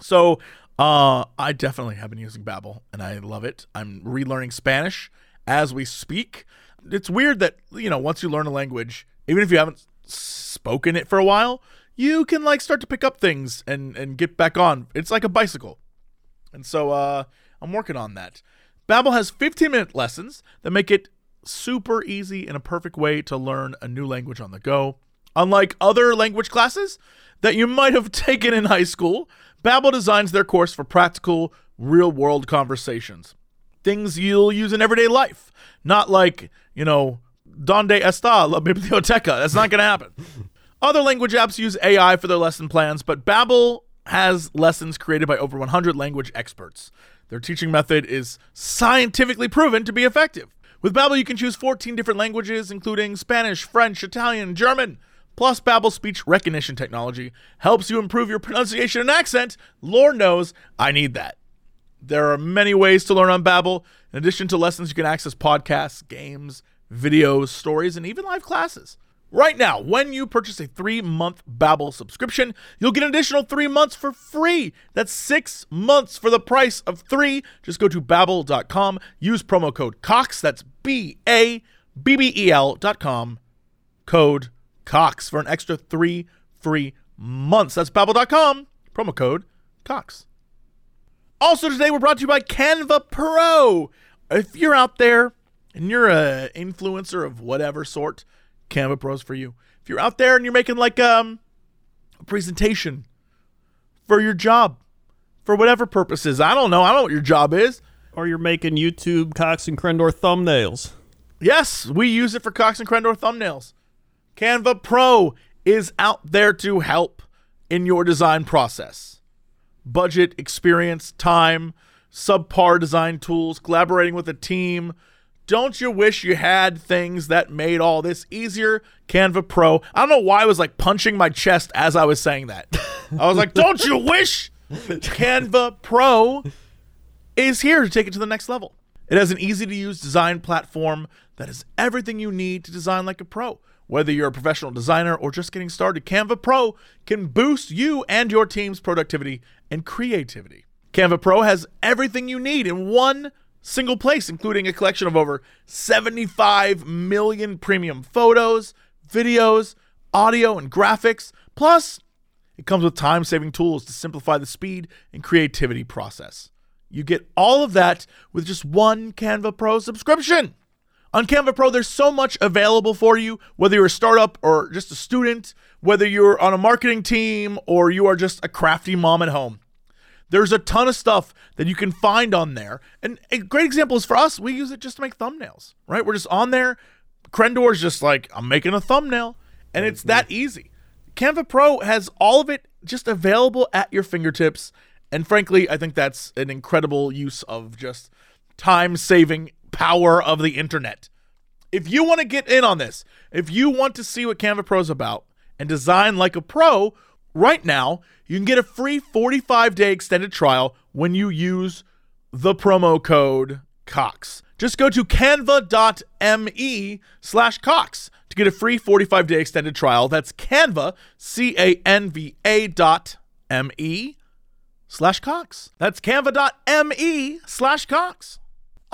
So, uh, I definitely have been using Babbel, and I love it. I'm relearning Spanish as we speak. It's weird that you know once you learn a language, even if you haven't spoken it for a while, you can like start to pick up things and and get back on. It's like a bicycle, and so uh, I'm working on that. Babbel has 15 minute lessons that make it super easy and a perfect way to learn a new language on the go. Unlike other language classes that you might have taken in high school, Babbel designs their course for practical, real-world conversations. Things you'll use in everyday life, not like, you know, donde está la biblioteca. That's not going to happen. Other language apps use AI for their lesson plans, but Babbel has lessons created by over 100 language experts. Their teaching method is scientifically proven to be effective. With Babbel, you can choose 14 different languages, including Spanish, French, Italian, German. Plus, Babbel's speech recognition technology helps you improve your pronunciation and accent. Lord knows I need that. There are many ways to learn on Babbel. In addition to lessons, you can access podcasts, games, videos, stories, and even live classes. Right now, when you purchase a three-month Babbel subscription, you'll get an additional three months for free. That's six months for the price of three. Just go to babbel.com, use promo code COX, that's B-A-B-B-E-L dot com, code COX for an extra three free months. That's babbel.com, promo code COX. Also, today we're brought to you by Canva Pro. If you're out there and you're a influencer of whatever sort, Canva Pro's for you. If you're out there and you're making like um, a presentation for your job, for whatever purposes, I don't know. I don't know what your job is. Or you're making YouTube Cox and Crendor thumbnails. Yes, we use it for Cox and Crendor thumbnails. Canva Pro is out there to help in your design process. Budget, experience, time, subpar design tools, collaborating with a team. Don't you wish you had things that made all this easier? Canva Pro. I don't know why I was like punching my chest as I was saying that. I was like, don't you wish Canva Pro is here to take it to the next level. It has an easy to use design platform that is everything you need to design like a pro. Whether you're a professional designer or just getting started, Canva Pro can boost you and your team's productivity and creativity. Canva Pro has everything you need in one single place, including a collection of over 75 million premium photos, videos, audio, and graphics. Plus, it comes with time saving tools to simplify the speed and creativity process. You get all of that with just one Canva Pro subscription. On Canva Pro, there's so much available for you, whether you're a startup or just a student, whether you're on a marketing team or you are just a crafty mom at home. There's a ton of stuff that you can find on there. And a great example is for us, we use it just to make thumbnails, right? We're just on there. Crendor's just like, I'm making a thumbnail. And it's mm-hmm. that easy. Canva Pro has all of it just available at your fingertips. And frankly, I think that's an incredible use of just time saving power of the internet. If you want to get in on this, if you want to see what Canva Pro is about and design like a pro, right now you can get a free 45 day extended trial when you use the promo code COX. Just go to canva.me slash COX to get a free 45 day extended trial. That's Canva, C A N V A dot M E slash Cox. That's canva.me slash Cox.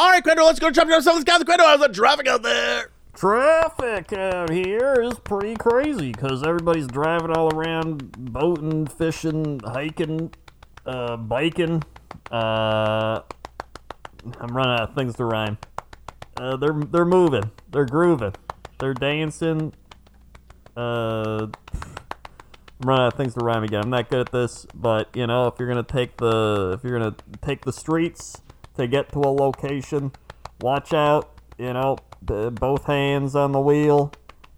All right, Crendor, let's go some of this guy. Crendor, how's the traffic out there? Traffic out here is pretty crazy because everybody's driving all around, boating, fishing, hiking, uh, biking. Uh, I'm running out of things to rhyme. Uh, they're they're moving, they're grooving, they're dancing. Uh, I'm running out of things to rhyme again. I'm not good at this, but you know, if you're gonna take the if you're gonna take the streets to get to a location, watch out. You know, b- both hands on the wheel,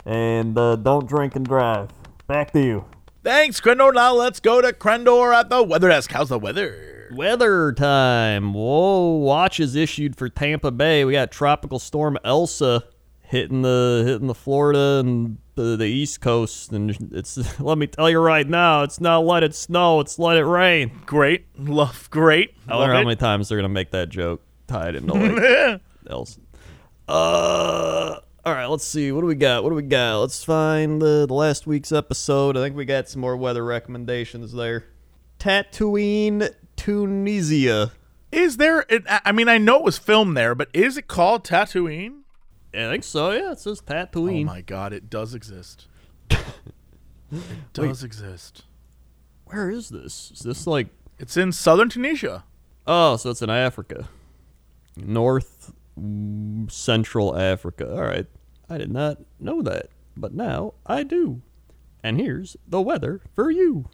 and uh, don't drink and drive. Back to you. Thanks, Crendor. Now let's go to Crendor at the weather desk. How's the weather? Weather time. Whoa, watch is issued for Tampa Bay. We got tropical storm Elsa hitting the hitting the Florida and the, the East Coast, and it's let me tell you right now, it's not let it snow, it's let it rain. Great. Love, great. I Love wonder how it. many times they're gonna make that joke tied into like Elsa. Uh. All right, let's see. What do we got? What do we got? Let's find the, the last week's episode. I think we got some more weather recommendations there. Tatooine, Tunisia. Is there? It, I I mean, I know it was filmed there, but is it called Tatooine? I think so. Yeah, it says Tatooine. Oh my God, it does exist. it does exist. Where is this? Is this like? It's in southern Tunisia. Oh, so it's in Africa, North Central Africa. All right, I did not know that, but now I do. And here's the weather for you.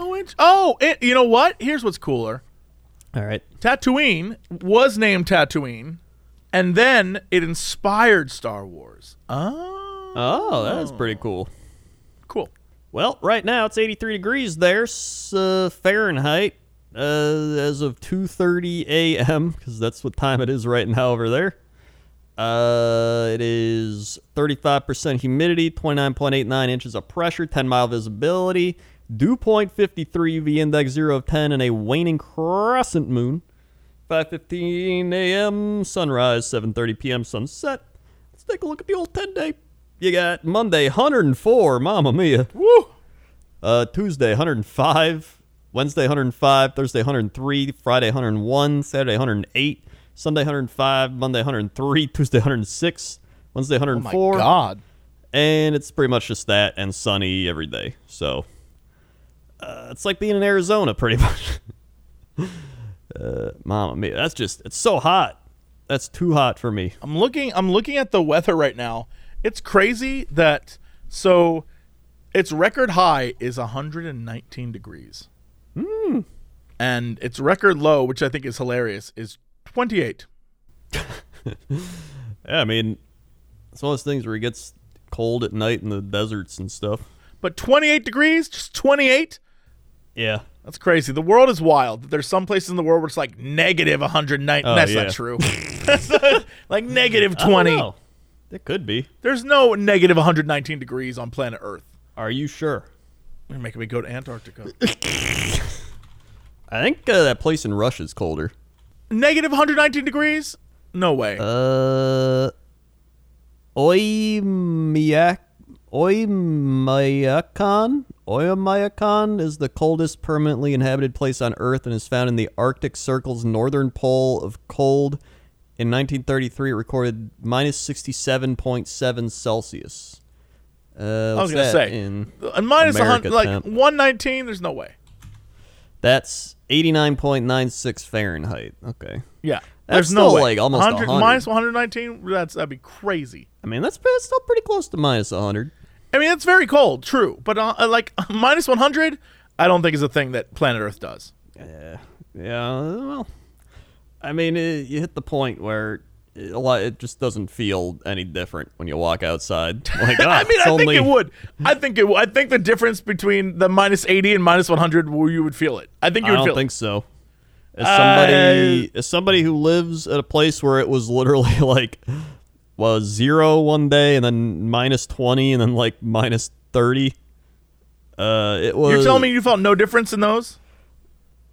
Oh, it's, oh, it, you know what? Here's what's cooler. All right. Tatooine was named Tatooine, and then it inspired Star Wars. Oh, Oh, that's pretty cool. cool. Well, right now it's 83 degrees there, uh, Fahrenheit, uh, as of 2:30 a.m. because that's what time it is right now over there. Uh, it is 35% humidity, 29.89 inches of pressure, 10 mile visibility, dew point 53, UV index 0 of 10, and a waning crescent moon. 5:15 a.m. sunrise, 7:30 p.m. sunset. Let's take a look at the old 10 day. You got Monday 104, mama Mia. Woo! Uh, Tuesday 105, Wednesday 105, Thursday 103, Friday 101, Saturday 108, Sunday 105, Monday 103, Tuesday 106, Wednesday Oh my 104, god. and it's pretty much just that and sunny every day. So uh, it's like being in Arizona, pretty much. Uh, Mama mia, that's just it's so hot. That's too hot for me. I'm looking I'm looking at the weather right now. It's crazy that so its record high is 119 degrees. And its record low, which I think is hilarious, is 28. Yeah, I mean, it's one of those things where it gets cold at night in the deserts and stuff. But 28 degrees, just 28? Yeah. That's crazy. The world is wild. There's some places in the world where it's like negative 109. Oh, That's yeah. not true. That's not- like negative I don't 20. It could be. There's no negative 119 degrees on planet Earth. Are you sure? You're making me go to Antarctica. I think uh, that place in Russia is colder. negative 119 degrees? No way. Uh, Oymyak, Oymyakon, Oymyakon is the coldest permanently inhabited place on Earth and is found in the Arctic Circle's northern pole of cold. In 1933, it recorded minus 67.7 Celsius. Uh, I was gonna say, in and minus a America hundred, like 119. There's no way. That's 89.96 Fahrenheit. Okay. Yeah, That's there's no way. like, almost 100 100. minus 119. That's that'd be crazy. I mean, that's, that's still pretty close to minus 100. I mean, it's very cold, true, but uh, like minus 100, I don't think is a thing that planet Earth does. Yeah, yeah. Well, I mean, it, you hit the point where it, a lot. It just doesn't feel any different when you walk outside. Like, ah, I mean, I only, think it would. I think it. w- I think the difference between the minus 80 and minus 100, where you would feel it. I think you would. Feel I don't think it. so. As somebody, Uh, as somebody who lives at a place where it was literally like was zero one day and then minus twenty and then like minus thirty. Uh, it was. You're telling me you felt no difference in those?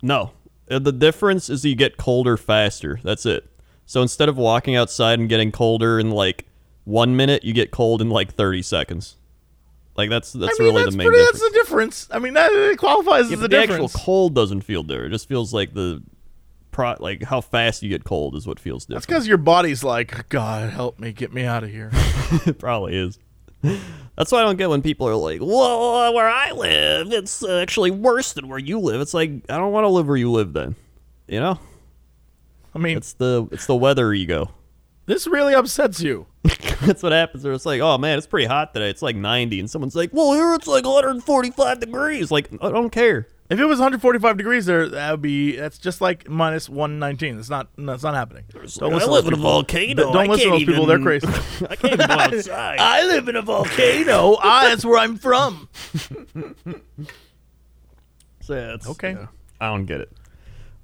No. Uh, The difference is you get colder faster. That's it. So instead of walking outside and getting colder in like one minute, you get cold in like 30 seconds. Like that's that's I mean, really that's the main pretty. difference. That's the difference. I mean, that it qualifies Yeah, as a the difference. actual cold doesn't feel different. It just feels like the pro like how fast you get cold is what feels different. That's because your body's like, God, help me, get me out of here. it probably is. That's why I don't get when people are like, "Well, uh, where I live, it's actually worse than where you live." It's like I don't want to live where you live. Then, you know, I mean, it's the it's the weather ego. this really upsets you. That's what happens. Where it's like, oh man, it's pretty hot today. It's like 90, and someone's like, well, here it's like 145 degrees. Like, I don't care. If it was 145 degrees there, that would be. That's just like minus 119. It's not. That's not happening. Don't listen to those people. volcano. Don't listen to those people. They're crazy. I can't even go outside. I live in a volcano. ah, that's where I'm from. So, yeah, it's- Okay. yeah, I don't get it.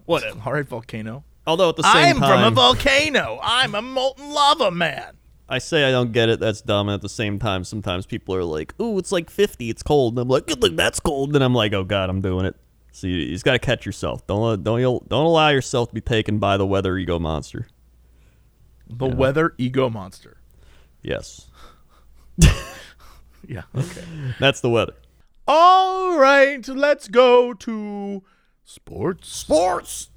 Whatever. All right, volcano. Although at the same time I'm from a volcano. I'm a molten lava man. I say I don't get it. That's dumb. And at the same time, sometimes people are like, "Ooh, it's like 50. It's cold." And I'm like, look, that's cold." And I'm like, "Oh God, I'm doing it." So you, you just got to catch yourself. Don't don't don't allow yourself to be taken by the weather ego monster. The weather ego monster. Yes, Yeah. Okay. that's the weather. All right. Let's go to sports. Sports.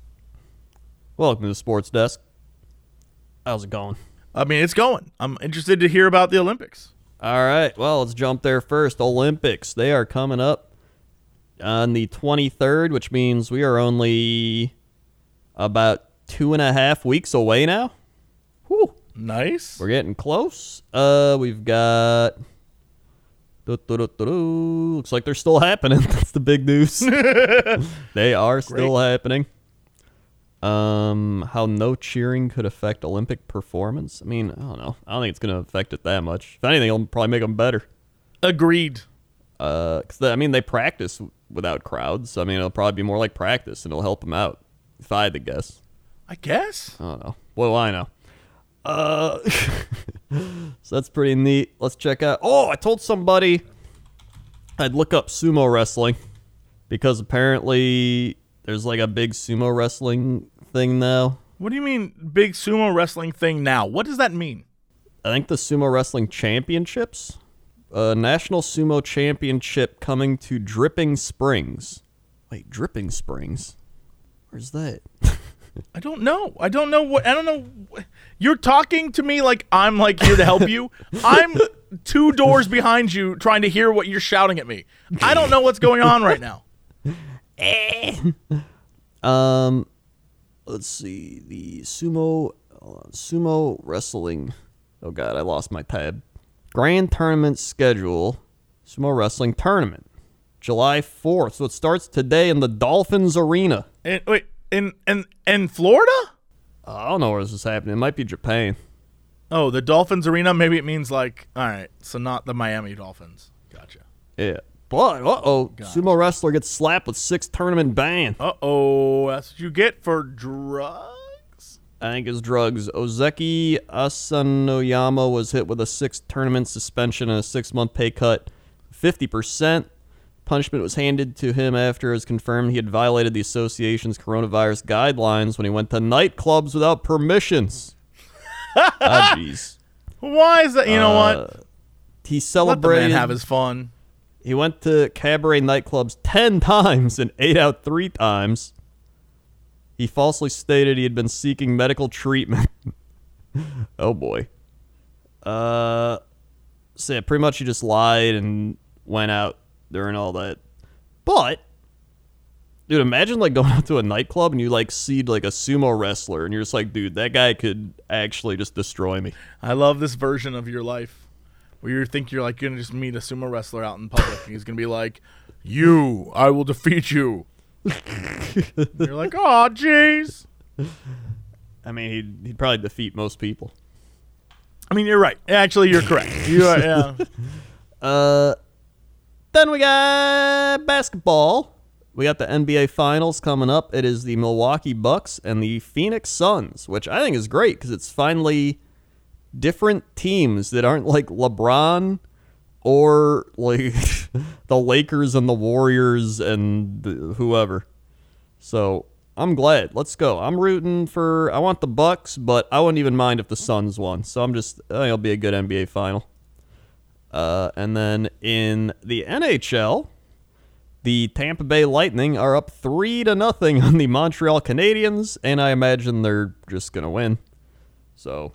Welcome to the sports desk. How's it going? I mean, it's going. I'm interested to hear about the Olympics. All right. Well, let's jump there first. Olympics. They are coming up on the 23rd, which means we are only about two and a half weeks away now. Whew. Nice. We're getting close. Uh, we've got. Looks like they're still happening. That's the big news. they are still happening. Um, how no cheering could affect Olympic performance. I mean, I don't know. I don't think it's going to affect it that much. If anything, it'll probably make them better. Agreed. Uh, 'cause they- I mean, they practice without crowds. I mean, it'll probably be more like practice, and it'll help them out. If I had to guess, I guess. I don't know. What do I know? Uh, so that's pretty neat. Let's check out. Oh, I told somebody I'd look up sumo wrestling because apparently there's like a big sumo wrestling thing now. What do you mean, big sumo wrestling thing now? What does that mean? I think the Sumo Wrestling Championships, a national sumo championship coming to Dripping Springs. Wait, Dripping Springs? Where's that? I don't know. I don't know what. I don't know. You're talking to me like I'm like here to help you. I'm two doors behind you, trying to hear what you're shouting at me. I don't know what's going on right now. Um, let's see the sumo on, sumo wrestling. Oh god, I lost my tab. Grand tournament schedule. Sumo wrestling tournament, July fourth. So it starts today in the Dolphins Arena. And, wait, in in in Florida? I don't know where this is happening. It might be Japan. Oh, the Dolphins Arena. Maybe it means like, all right, so not the Miami Dolphins. Gotcha. Yeah. But uh oh, sumo wrestler gets slapped with six tournament ban. Uh oh, that's what you get for drugs. I think it's drugs. Ozeki Asanoyama was hit with a six tournament suspension and a six month pay cut. 50%. Punishment was handed to him after it was confirmed he had violated the association's coronavirus guidelines when he went to nightclubs without permissions. Ah, jeez. Why is that? You know Uh, what? He celebrated. Let the man have his fun. He went to cabaret nightclubs 10 times and ate out three times. He falsely stated he had been seeking medical treatment. oh boy. Uh, so yeah, pretty much he just lied and went out during all that. But, dude, imagine like going out to a nightclub and you like see like a sumo wrestler and you're just like, dude, that guy could actually just destroy me. I love this version of your life where you think you're like gonna just meet a sumo wrestler out in public and he's gonna be like, "You, I will defeat you." you're like, "Oh, jeez." I mean, he'd, he'd probably defeat most people. I mean, you're right. Actually, you're correct. You are, yeah. Uh, then we got basketball. We got the NBA Finals coming up. It is the Milwaukee Bucks and the Phoenix Suns, which I think is great because it's finally different teams that aren't like LeBron or like the Lakers and the Warriors and whoever. So I'm glad. Let's go. I'm rooting for. I want the Bucks, but I wouldn't even mind if the Suns won. So I'm just. It'll be a good NBA final. Uh, and then in the NHL, the Tampa Bay Lightning are up three to nothing on the Montreal Canadiens, and I imagine they're just gonna win. So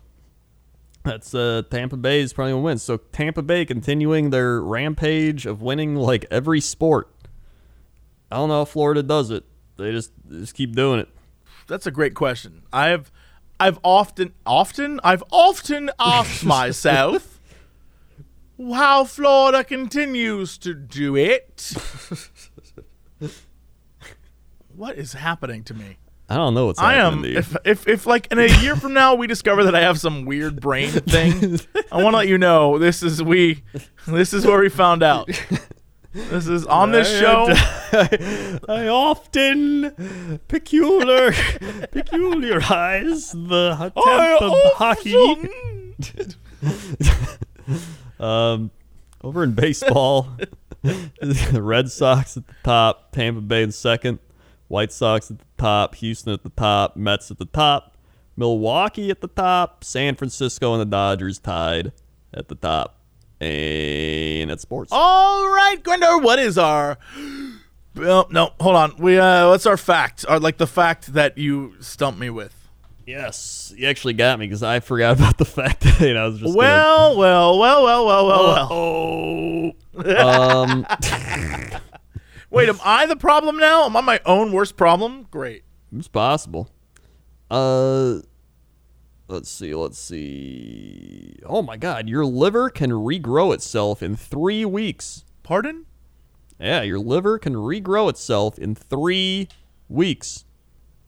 that's uh, Tampa Bay is probably gonna win. So Tampa Bay continuing their rampage of winning like every sport. I don't know if Florida does it. They just they just keep doing it. That's a great question. I have, I've often, often, I've often asked myself how Florida continues to do it. what is happening to me? I don't know what's happening. I am. If, if if like in a year from now we discover that I have some weird brain thing, I want to let you know this is we, this is where we found out. This is on this show. I often peculiar peculiarize the I Tampa hockey. Um, over in baseball, the Red Sox at the top, Tampa Bay in second, White Sox at the top, Houston at the top, Mets at the top, Milwaukee at the top, San Francisco and the Dodgers tied at the top. And that's sports. All right, Gwendor, what is our? Oh, no, hold on. We uh, what's our fact? Or like the fact that you stumped me with? Yes, you actually got me because I forgot about the fact that you know, I was just Well, well, well, well, well, well, well. oh, um, Wait, am I the problem now? Am I my own worst problem? Great. it's possible. Uh, let's see, let's see. Oh my God, your liver can regrow itself in three weeks. Pardon? Yeah, your liver can regrow itself in three weeks.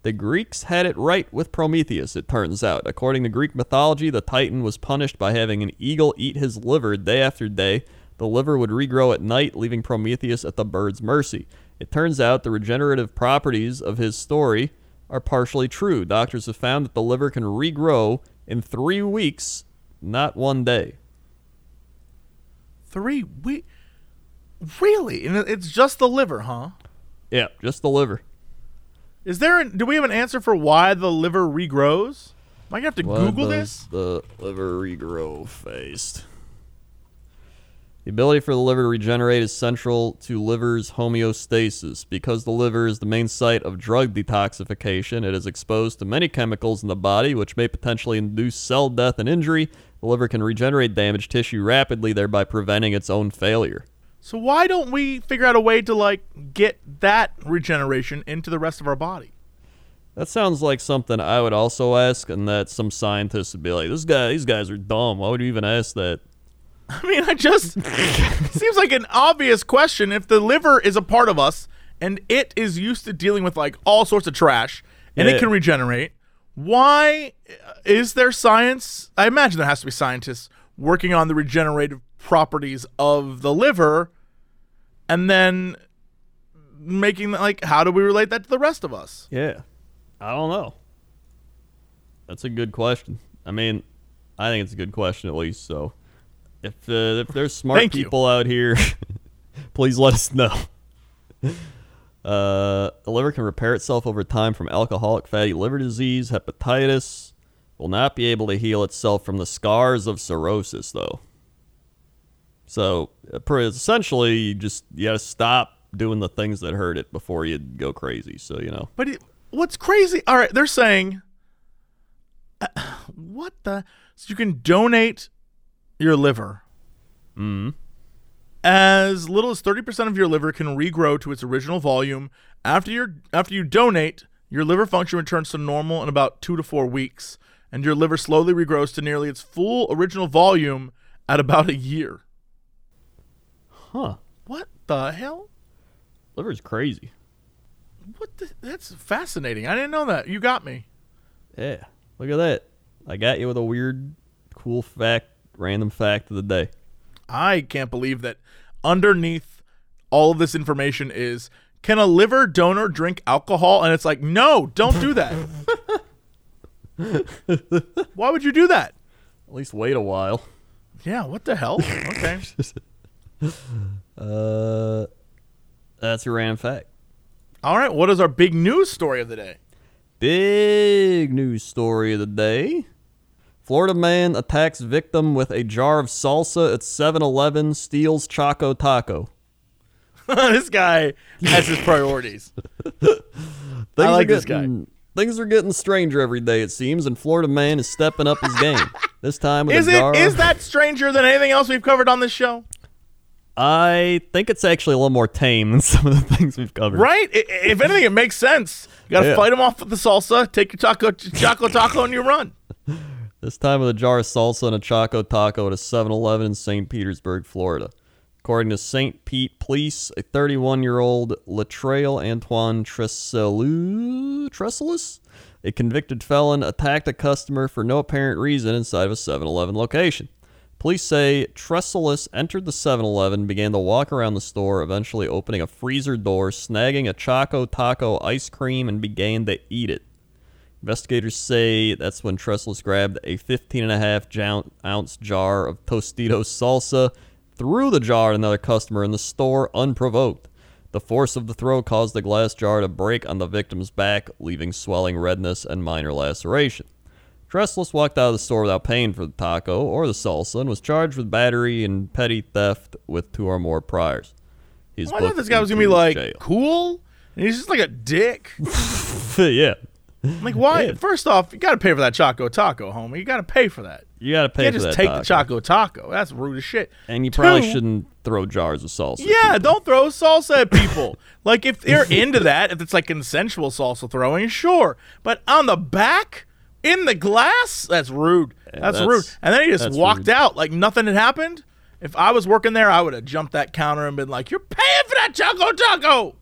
The Greeks had it right with Prometheus, it turns out. According to Greek mythology, the Titan was punished by having an eagle eat his liver day after day. The liver would regrow at night, leaving Prometheus at the bird's mercy. It turns out the regenerative properties of his story are partially true. Doctors have found that the liver can regrow in three weeks, not one day. Three we really, and it's just the liver, huh? Yeah, just the liver. Is there? An, do we have an answer for why the liver regrows? Am I gonna have to Why Google this? The liver regrow phased. The ability for the liver to regenerate is central to liver's homeostasis. Because the liver is the main site of drug detoxification, it is exposed to many chemicals in the body which may potentially induce cell death and injury. The liver can regenerate damaged tissue rapidly, thereby preventing its own failure. So why don't we figure out a way to like get that regeneration into the rest of our body? That sounds like something I would also ask, and that some scientists would be like, "This guy, these guys are dumb. Why would you even ask that?" I mean, I just seems like an obvious question. If the liver is a part of us and it is used to dealing with like all sorts of trash and Yeah. it can regenerate, why is there science? I imagine there has to be scientists working on the regenerative properties of the liver and then making like how do we relate that to the rest of us? Yeah. I don't know. That's a good question. I mean, I think it's a good question at least. So, if uh, if there's smart Thank you. people out here, please let us know. Uh, the liver can repair itself over time from alcoholic fatty liver disease, hepatitis. Will not be able to heal itself from the scars of cirrhosis, though. So, uh, essentially, you just you gotta stop doing the things that hurt it before you go crazy. So, you know. But it, what's crazy? All right, they're saying, uh, what the? So you can donate your liver. Mm. As little as thirty percent of your liver can regrow to its original volume after your after you donate. Your liver function returns to normal in about two to four weeks, and your liver slowly regrows to nearly its full original volume at about a year. Huh. What the hell? Liver's crazy. What? The, that's fascinating. I didn't know that. You got me. Yeah. Look at that. I got you with a weird, cool fact, random fact of the day. I can't believe that underneath all of this information is can a liver donor drink alcohol? And it's like, no, don't do that. Why would you do that? At least wait a while. Yeah, what the hell? Okay. Uh, that's your random fact. All right, what is our big news story of the day? Big news story of the day. Florida man attacks victim with a jar of salsa at 7-Eleven, steals Choco Taco. this guy has his priorities. Things like are this guy. getting, Things are getting stranger every day, it seems, and Florida man is stepping up his game. This time with Is a it jar. is that stranger than anything else we've covered on this show? I think it's actually a little more tame than some of the things we've covered. Right? If anything, it makes sense. You got to Yeah. fight him off with the salsa, take your taco, choco taco, and you run. This time with a jar of salsa and a Choco Taco at a 7 Eleven in St. Petersburg, Florida. According to St. Pete police, a 31 year old Latrell Antoine Tresselu- Tresselis, a convicted felon, attacked a customer for no apparent reason inside of a 7 Eleven location. Police say Tresselis entered the 7 Eleven, began to walk around the store, eventually opening a freezer door, snagging a Choco Taco ice cream, and began to eat it. Investigators say that's when Tresselis grabbed a 15 and a half ounce jar of Tostitos salsa, threw the jar at another customer in the store unprovoked. The force of the throw caused the glass jar to break on the victim's back, leaving swelling redness and minor laceration. Tresselis walked out of the store without paying for the taco or the salsa and was charged with battery and petty theft with two or more priors. He's oh, I thought this guy was gonna be like jail. cool, and he's just like a dick. yeah, Like why? Yeah. First off, you got to pay for that choco taco, homie. You got to pay for that. you gotta pay You can't just take taco. the choco taco. That's rude as shit. And you probably Two- shouldn't throw jars of salsa. Yeah, don't throw salsa at people. like if they're into that, if it's like consensual salsa throwing, sure. But on the back, in the glass, that's rude. that's, that's- rude. And then he just walked rude. out like nothing had happened. If I was working there, I would have jumped that counter and been like, "You're paying for that choco taco."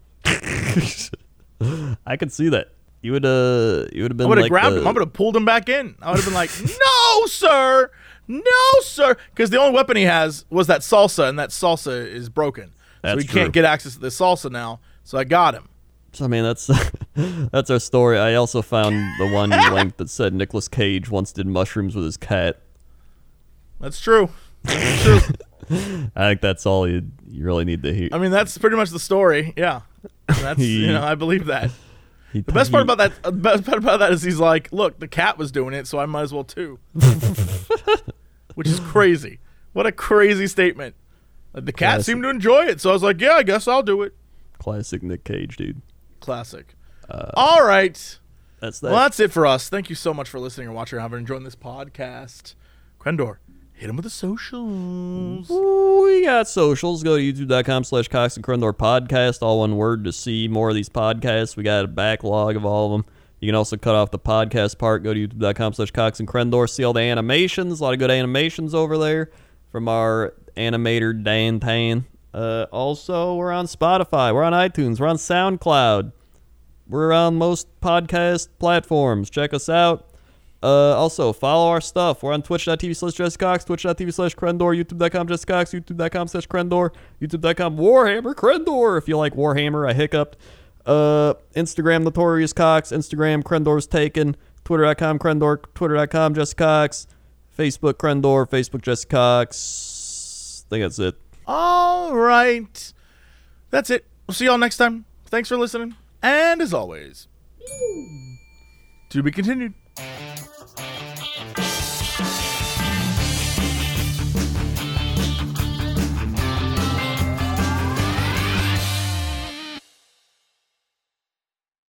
I could see that. You would uh you would have been I would have like grabbed the, him. I would have pulled him back in. I would have been like, "No, sir, No, sir. Because the only weapon he has was that salsa, and that salsa is broken. so That's he can't get access to the salsa now. So I got him. So I mean that's that's our story. I also found the one link that said Nicolas Cage once did mushrooms with his cat. That's true. That's true. I think that's all you you really need to hear. I mean, that's pretty much the story. Yeah. That's you know I believe that. He- The best part about that, uh, the best part about that is he's like, look, the cat was doing it, so I might as well too. Which is crazy. What a crazy statement. Like, the cat Classic. seemed to enjoy it, so I was like, yeah, I guess I'll do it. classic Nick Cage, dude. Classic. All right. That's that. Well, that's it for us. Thank you so much for listening or watching or having enjoyed this podcast. Crendor, hit them with the socials. We got socials. Go to youtube.com slash Cox and Crendor podcast, all one word to see more of these podcasts. We got a backlog of all of them. You can also cut off the podcast part. Go to youtube.com slash Cox and Crendor. See all the animations. A lot of good animations over there from our animator Dan Tan. Uh, also, we're on Spotify. We're on iTunes. We're on SoundCloud. We're on most podcast platforms. Check us out. Uh, also, follow our stuff. We're on twitch.tv slash Jesse Cox, twitch.tv slash Crendor, youtube.com jesscox, youtube.com slash Crendor, youtube.com Warhammer Crendor. If you like Warhammer, I hiccuped. Uh, Instagram Notorious Cox, Instagram Crendor's Taken, twitter.com Crendor, twitter.com jesscox, Facebook Crendor, Facebook Jesse Cox. I think that's it. All right. That's it. We'll see y'all next time. Thanks for listening. And as always, to be continued.